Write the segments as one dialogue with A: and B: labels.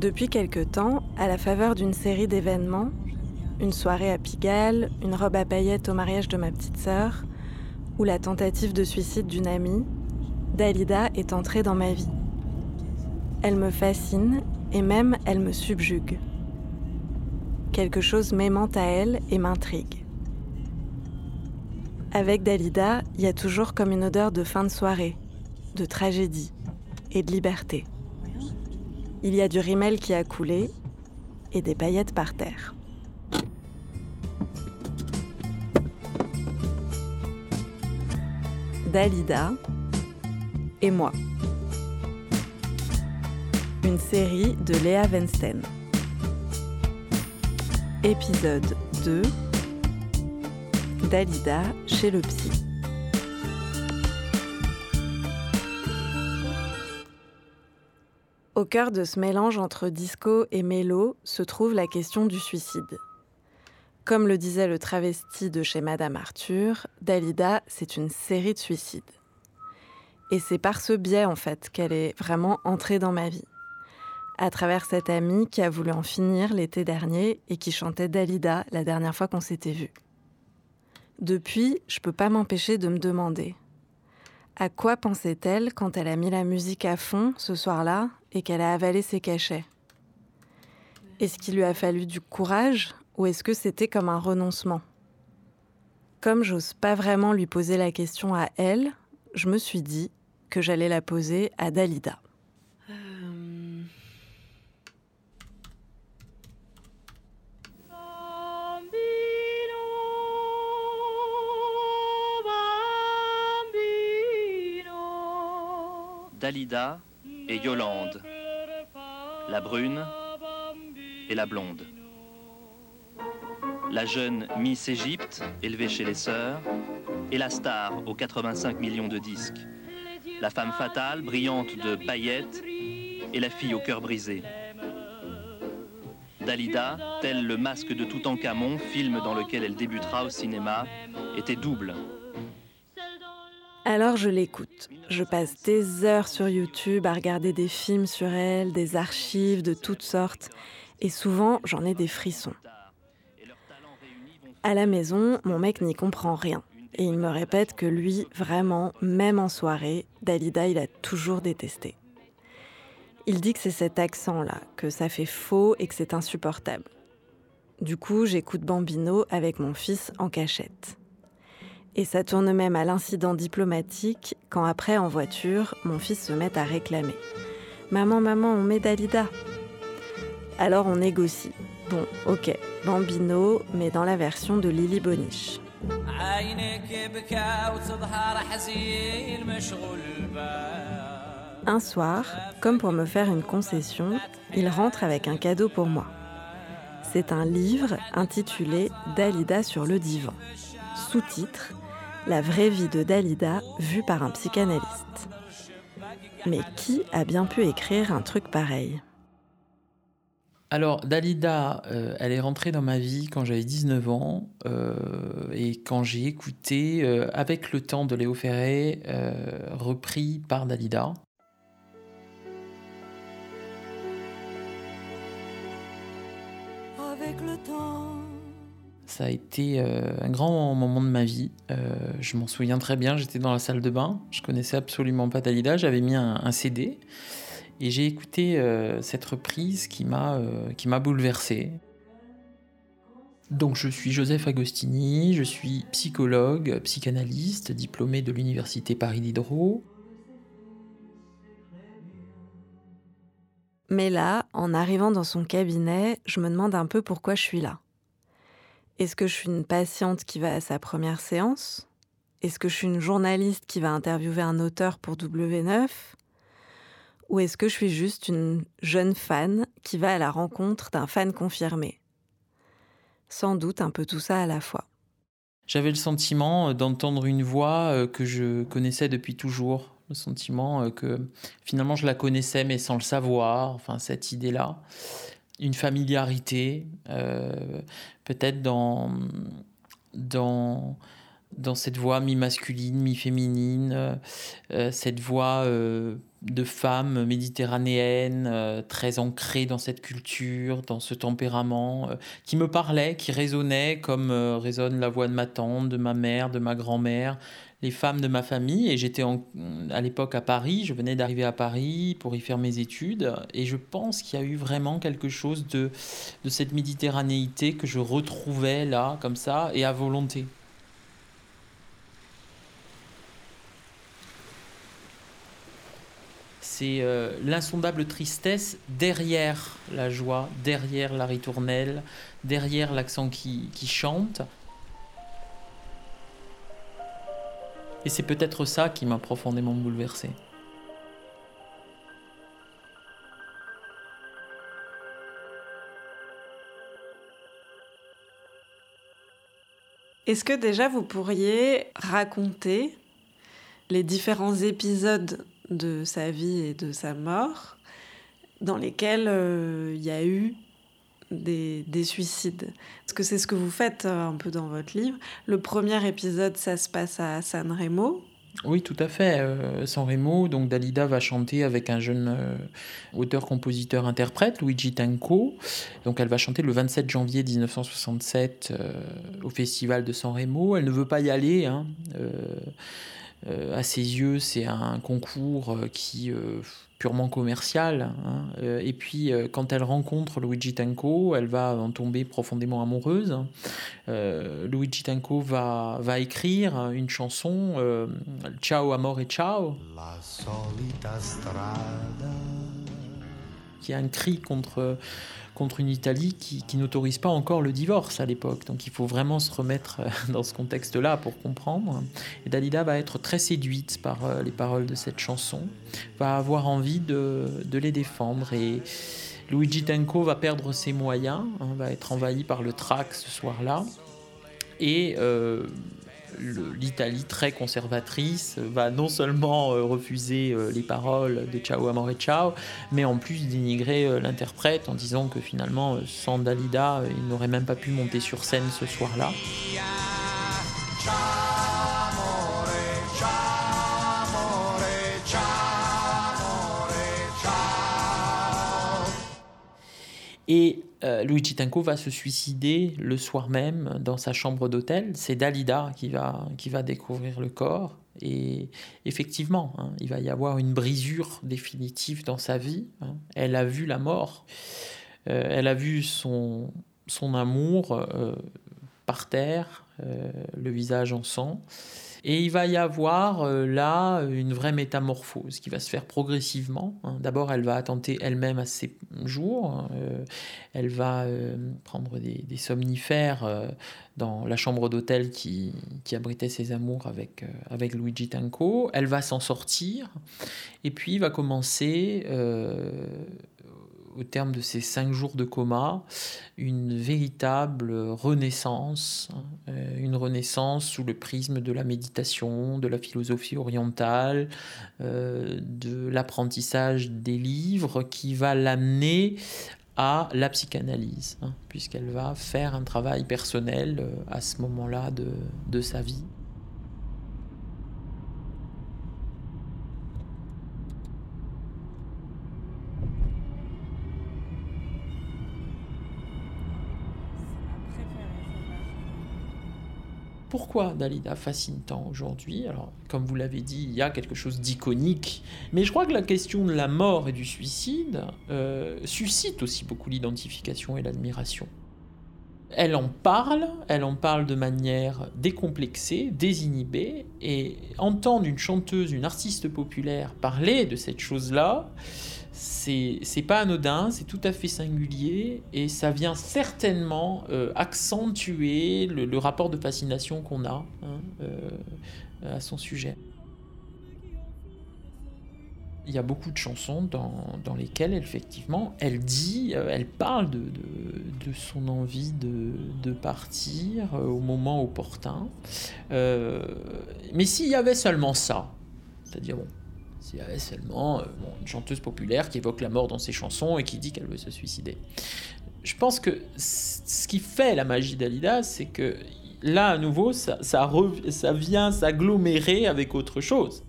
A: Depuis quelque temps, à la faveur d'une série d'événements, une soirée à Pigalle, une robe à paillettes au mariage de ma petite sœur, ou la tentative de suicide d'une amie, Dalida est entrée dans ma vie. Elle me fascine et même elle me subjugue. Quelque chose m'aimant à elle et m'intrigue. Avec Dalida, il y a toujours comme une odeur de fin de soirée, de tragédie et de liberté. Il y a du rimel qui a coulé et des paillettes par terre. Dalida et moi. Une série de Léa Vensten. Épisode 2 Dalida chez le psy. Au cœur de ce mélange entre disco et mélo se trouve la question du suicide. Comme le disait le travesti de chez Madame Arthur, Dalida, c'est une série de suicides. Et c'est par ce biais, en fait, qu'elle est vraiment entrée dans ma vie. À travers cette amie qui a voulu en finir l'été dernier et qui chantait Dalida la dernière fois qu'on s'était vu. Depuis, je peux pas m'empêcher de me demander à quoi pensait-elle quand elle a mis la musique à fond ce soir-là? Et qu'elle a avalé ses cachets. Est-ce qu'il lui a fallu du courage ou est-ce que c'était comme un renoncement? Comme j'ose pas vraiment lui poser la question à elle, je me suis dit que j'allais la poser à Dalida.
B: Dalida et Yolande, la brune et la blonde. La jeune Miss Égypte, élevée chez les sœurs, et la star aux 85 millions de disques. La femme fatale, brillante de paillettes, et la fille au cœur brisé. Dalida, tel le masque de Toutankhamon, film dans lequel elle débutera au cinéma, était double.
A: Alors je l'écoute. Je passe des heures sur YouTube à regarder des films sur elle, des archives de toutes sortes, et souvent j'en ai des frissons. À la maison, mon mec n'y comprend rien. Et il me répète que lui, vraiment, même en soirée, Dalida, il a toujours détesté. Il dit que c'est cet accent-là, que ça fait faux et que c'est insupportable. Du coup, j'écoute Bambino avec mon fils en cachette. Et ça tourne même à l'incident diplomatique quand après, en voiture, mon fils se met à réclamer. Maman, maman, on met Dalida. Alors on négocie. Bon, ok, Bambino, mais dans la version de Lily Boniche. Un soir, comme pour me faire une concession, il rentre avec un cadeau pour moi. C'est un livre intitulé Dalida sur le divan. Sous-titre La vraie vie de Dalida vue par un psychanalyste. Mais qui a bien pu écrire un truc pareil?
C: Alors, Dalida, euh, elle est rentrée dans ma vie quand j'avais 19 ans euh, et quand j'ai écouté euh, Avec le temps de Léo Ferré, repris par Dalida. Avec le temps. Ça a été un grand moment de ma vie. je m'en souviens très bien, j'étais dans la salle de bain, je connaissais absolument pas Dalida, j'avais mis un CD. Et j'ai écouté euh, cette reprise qui m'a euh, qui m'a bouleversé. Donc je suis Joseph Agostini, je suis psychologue, psychanalyste, diplômé de l'université Paris Diderot.
A: Mais là, en arrivant dans son cabinet, je me demande un peu pourquoi je suis là. Est-ce que je suis une patiente qui va à sa première séance? Est-ce que je suis une journaliste qui va interviewer un auteur pour W9 ou est-ce que je suis juste une jeune fan qui va à la rencontre d'un fan confirmé? Sans doute un peu tout ça à la fois.
C: J'avais le sentiment euh, d'entendre une voix euh, que je connaissais depuis toujours, le sentiment euh, que finalement je la connaissais mais sans le savoir, enfin cette idée-là, une familiarité, peut-être dans, dans, dans cette voix mi-masculine, mi-féminine, cette voix de femme méditerranéenne, euh, très ancrée dans cette culture, dans ce tempérament, euh, qui me parlait, qui résonnait comme euh, résonne la voix de ma tante, de ma mère, de ma grand-mère, les femmes de ma famille. Et j'étais à l'époque à Paris, je venais d'arriver à Paris pour y faire mes études. Et je pense qu'il y a eu vraiment quelque chose de, de cette méditerranéité que je retrouvais là, comme ça, et à volonté. c'est euh, l'insondable tristesse derrière la joie, derrière la ritournelle, derrière l'accent qui, qui chante. Et c'est peut-être ça qui m'a profondément bouleversé.
A: Est-ce que déjà vous pourriez raconter les différents épisodes de sa vie et de sa mort, dans lesquels euh, il y a eu des, suicides. Parce que c'est ce que vous faites euh, un peu dans votre livre. Le premier épisode, ça se passe à San Remo.
C: Oui, tout à fait. Euh, San Remo, donc Dalida va chanter avec un jeune auteur, compositeur, interprète, Luigi Tanco. Donc elle va chanter le 27 janvier 1967 au festival de San Remo. Elle ne veut pas y aller. Hein. Euh, à ses yeux, c'est un concours euh, qui euh, purement commercial. Hein. et puis, quand elle rencontre Luigi Tanco, elle va en tomber profondément amoureuse. Luigi Tanco va, va écrire une chanson, Ciao amore ciao, qui est un cri contre contre une Italie qui, n'autorise pas encore le divorce à l'époque. Donc il faut vraiment se remettre euh, dans ce contexte-là pour comprendre. Et Dalida va être très séduite par euh, les paroles de cette chanson, va avoir envie de, les défendre. Et Luigi Tenco va perdre ses moyens, hein, va être envahi par le trac ce soir-là. Et euh, l'Italie très conservatrice va non seulement euh, refuser euh, les paroles de Ciao Amore Ciao, mais en plus dénigrer euh, l'interprète en disant que finalement, sans Dalida, il n'aurait même pas pu monter sur scène ce soir-là. Et euh, Luigi Tenco va se suicider le soir même dans sa chambre d'hôtel. C'est Dalida qui va, qui va découvrir le corps. Et effectivement, hein, il va y avoir une brisure définitive dans sa vie. Hein. Elle a vu la mort. Euh, elle a vu son, son amour euh, par terre, le visage en sang. Et il va y avoir euh, là une vraie métamorphose qui va se faire progressivement. Hein. D'abord, elle va attenter elle-même à ses jours. Hein. Euh, elle va euh, prendre des, somnifères dans la chambre d'hôtel qui, abritait ses amours avec, avec Luigi Tanco. Elle va s'en sortir. Et puis va commencer au terme de ces cinq jours de coma, une véritable renaissance, euh, une renaissance sous le prisme de la méditation, de la philosophie orientale, euh, de l'apprentissage des livres qui va l'amener à la psychanalyse, hein, puisqu'elle va faire un travail personnel euh, à ce moment-là de sa vie. Pourquoi Dalida fascine tant aujourd'hui? Alors, comme vous l'avez dit, il y a quelque chose d'iconique, mais je crois que la question de la mort et du suicide euh, suscite aussi beaucoup l'identification et l'admiration. Elle en parle, elle en parle de manière décomplexée, désinhibée, et entendre une chanteuse, une artiste populaire parler de cette chose-là, c'est pas anodin, c'est tout à fait singulier et ça vient certainement euh, accentuer le, rapport de fascination qu'on a hein, euh, à son sujet. Il y a beaucoup de chansons dans, dans lesquelles, effectivement, elle dit, euh, elle parle de, de, son envie de, de partir au moment opportun. mais s'il y avait seulement ça, c'est-à-dire, bon, avait seulement euh, une chanteuse populaire qui évoque la mort dans ses chansons et qui dit qu'elle veut se suicider. Je pense que ce qui fait la magie d'Alida, c'est que là, à nouveau, ça, ça, ça vient s'agglomérer avec autre chose.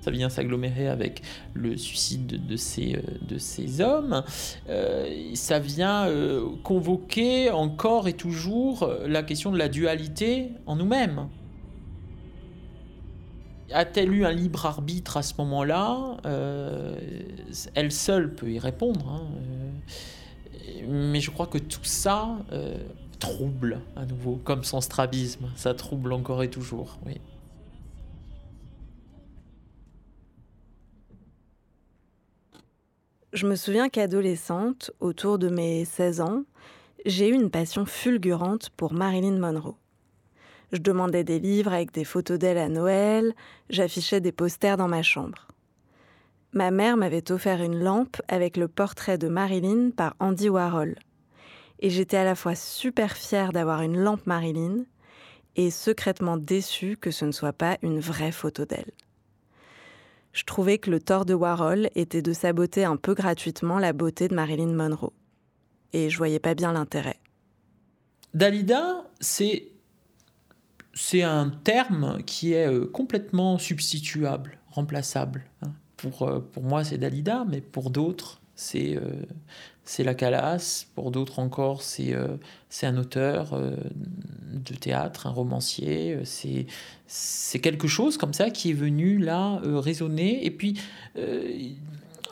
C: Ça vient s'agglomérer avec le suicide de ces, euh, de ces hommes. Euh, ça vient euh, convoquer encore et toujours la question de la dualité en nous-mêmes. A-t-elle eu un libre arbitre à ce moment-là Elle seule peut y répondre. Hein, mais je crois que tout ça trouble à nouveau, comme son strabisme. Ça trouble encore et toujours, oui.
A: Je me souviens qu'adolescente, autour de mes 16 ans, j'ai eu une passion fulgurante pour Marilyn Monroe. Je demandais des livres avec des photos d'elle à Noël, j'affichais des posters dans ma chambre. Ma mère m'avait offert une lampe avec le portrait de Marilyn par Andy Warhol. Et j'étais à la fois super fière d'avoir une lampe Marilyn et secrètement déçue que ce ne soit pas une vraie photo d'elle je trouvais que le tort de Warhol était de saboter un peu gratuitement la beauté de Marilyn Monroe. Et je voyais pas bien l'intérêt.
C: Dalida, c'est c'est un terme qui est euh, complètement substituable, remplaçable. Hein. Pour, euh, pour moi, c'est Dalida, mais pour d'autres, c'est euh, la Calas, pour d'autres encore, c'est euh, un auteur de théâtre, un romancier, c'est c'est quelque chose comme ça qui est venu là résonner, et puis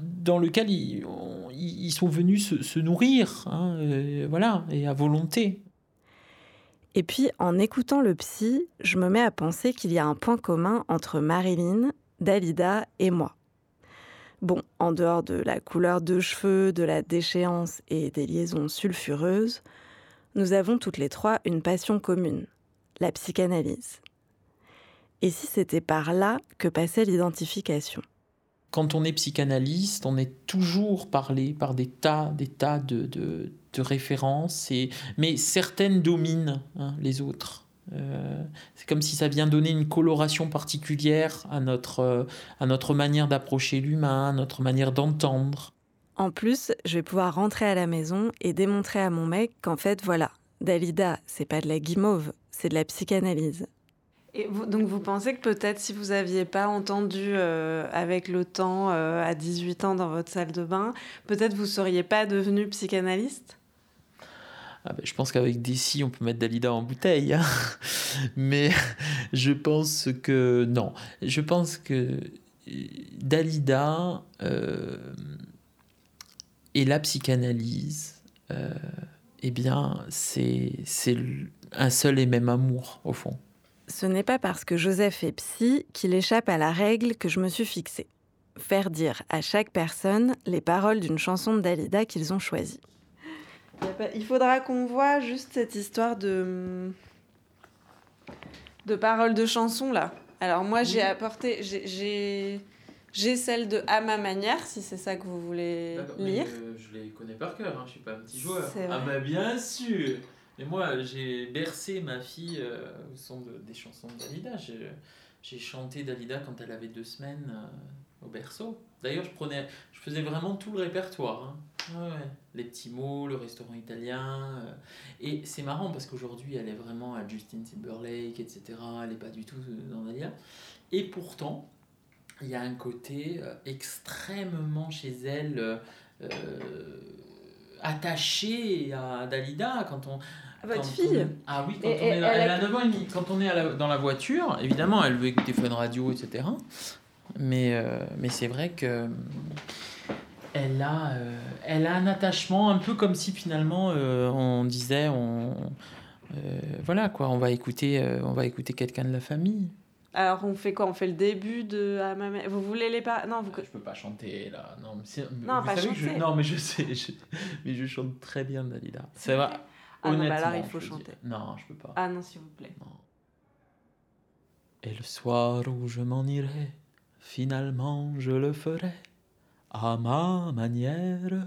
C: dans lequel ils, ils, sont venus se, se nourrir, hein, voilà, et à volonté.
A: Et puis, en écoutant le psy, je me mets à penser qu'il y a un point commun entre Marilyn, Dalida et moi. Bon, en dehors de la couleur de cheveux, de la déchéance et des liaisons sulfureuses, nous avons toutes les trois une passion commune, la psychanalyse. Et si c'était par là que passait l'identification?
C: Quand on est psychanalyste, on est toujours parlé par des tas, des tas de, références, mais certaines dominent hein, les autres. Euh, c'est comme si ça vient donner une coloration particulière à notre, euh, à notre manière d'approcher l'humain, à notre manière d'entendre.
A: En plus, je vais pouvoir rentrer à la maison et démontrer à mon mec qu'en fait, voilà, Dalida, c'est pas de la guimauve, c'est de la psychanalyse. Et donc vous pensez que peut-être si vous aviez pas entendu euh, avec le temps à 18 ans dans votre salle de bain, peut-être vous seriez pas devenu psychanalyste?
C: Ah ben, je pense qu'avec DC, on peut mettre Dalida en bouteille. Hein. Mais je pense que non. Je pense que Dalida euh, et la psychanalyse, euh, eh bien, c'est un seul et même amour, au fond.
A: Ce n'est pas parce que Joseph est psy qu'il échappe à la règle que je me suis fixée. Faire dire à chaque personne les paroles d'une chanson de Dalida qu'ils ont choisie. Il faudra qu'on voit juste cette histoire de de paroles de chansons là. Alors moi j'ai apporté j'ai j'ai celle de à ma manière si c'est ça que vous voulez lire.
C: Euh, je les connais par cœur, hein, je suis pas un petit joueur. Ah bah bien sûr. Moi j'ai bercé ma fille euh, au son de, des chansons Dalida. J'ai chanté Dalida quand elle avait deux semaines euh, au berceau. D'ailleurs je je faisais vraiment tout le répertoire. Hein. Les petits mots, le restaurant italien. Euh, et c'est marrant parce qu'aujourd'hui, elle est vraiment à Justin Timberlake, etc. Elle n'est pas du tout dans Dalida. Et pourtant, il y a un côté extrêmement chez elle attaché à Dalida quand on.
A: Votre fille
C: Ah oui, quand on est elle, a 9 ans et demi. Quand on est dans la voiture, évidemment, elle veut écouter Fun Radio, etc. Mais, mais c'est vrai que elle a, euh, elle a un attachement un peu comme si finalement euh, on disait on euh, voilà quoi on va écouter on va écouter quelqu'un de la famille.
A: Alors on fait quoi? On fait le début de ah, vous voulez les pas? Non
C: vous... je peux pas chanter là. Non mais non pas chanter. non mais je sais mais je chante très bien Dalida. C'est vrai
A: ah non, bah alors il faut chanter
C: non je peux pas
A: ah non s'il vous plaît
C: et le soir où je m'en irai finalement je le ferai à ma manière.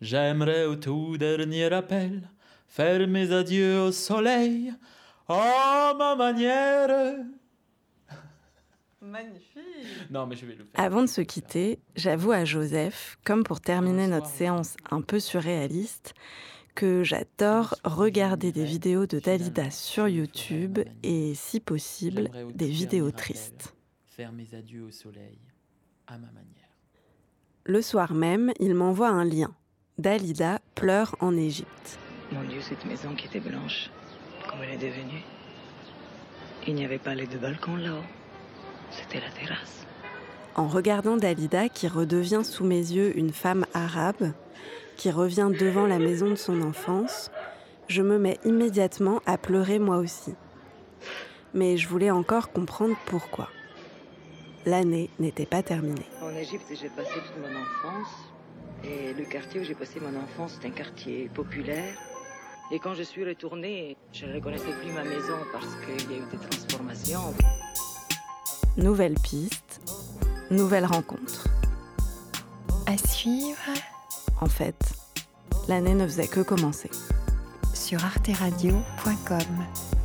C: J'aimerais au tout dernier appel faire mes adieux au soleil à ma manière.
A: Magnifique.
C: Non, mais je vais le
A: faire. Avant de se quitter, j'avoue à Joseph, comme pour terminer notre séance un peu surréaliste, que j'adore regarder des vidéos de Dalida sur YouTube et, si possible, des vidéos tristes.
C: faire mes adieux au soleil à ma manière.
A: Le soir même, il m'envoie un lien. Dalida pleure en Égypte.
D: Mon Dieu, cette maison qui était blanche, comme elle est devenue. Il n'y avait pas les deux balcons là-haut. C'était la terrasse.
A: En regardant Dalida qui redevient sous mes yeux une femme arabe, qui revient devant la maison de son enfance, je me mets immédiatement à pleurer moi aussi. Mais je voulais encore comprendre pourquoi. L'année n'était pas terminée.
D: En Égypte, j'ai passé toute mon enfance. Et le quartier où j'ai passé mon enfance, c'est un quartier populaire. Et quand je suis retournée, je ne reconnaissais plus ma maison parce qu'il y a eu des transformations.
A: Nouvelle piste, nouvelle rencontre.
E: À suivre
A: En fait, l'année ne faisait que commencer.
E: sur arteradio.com.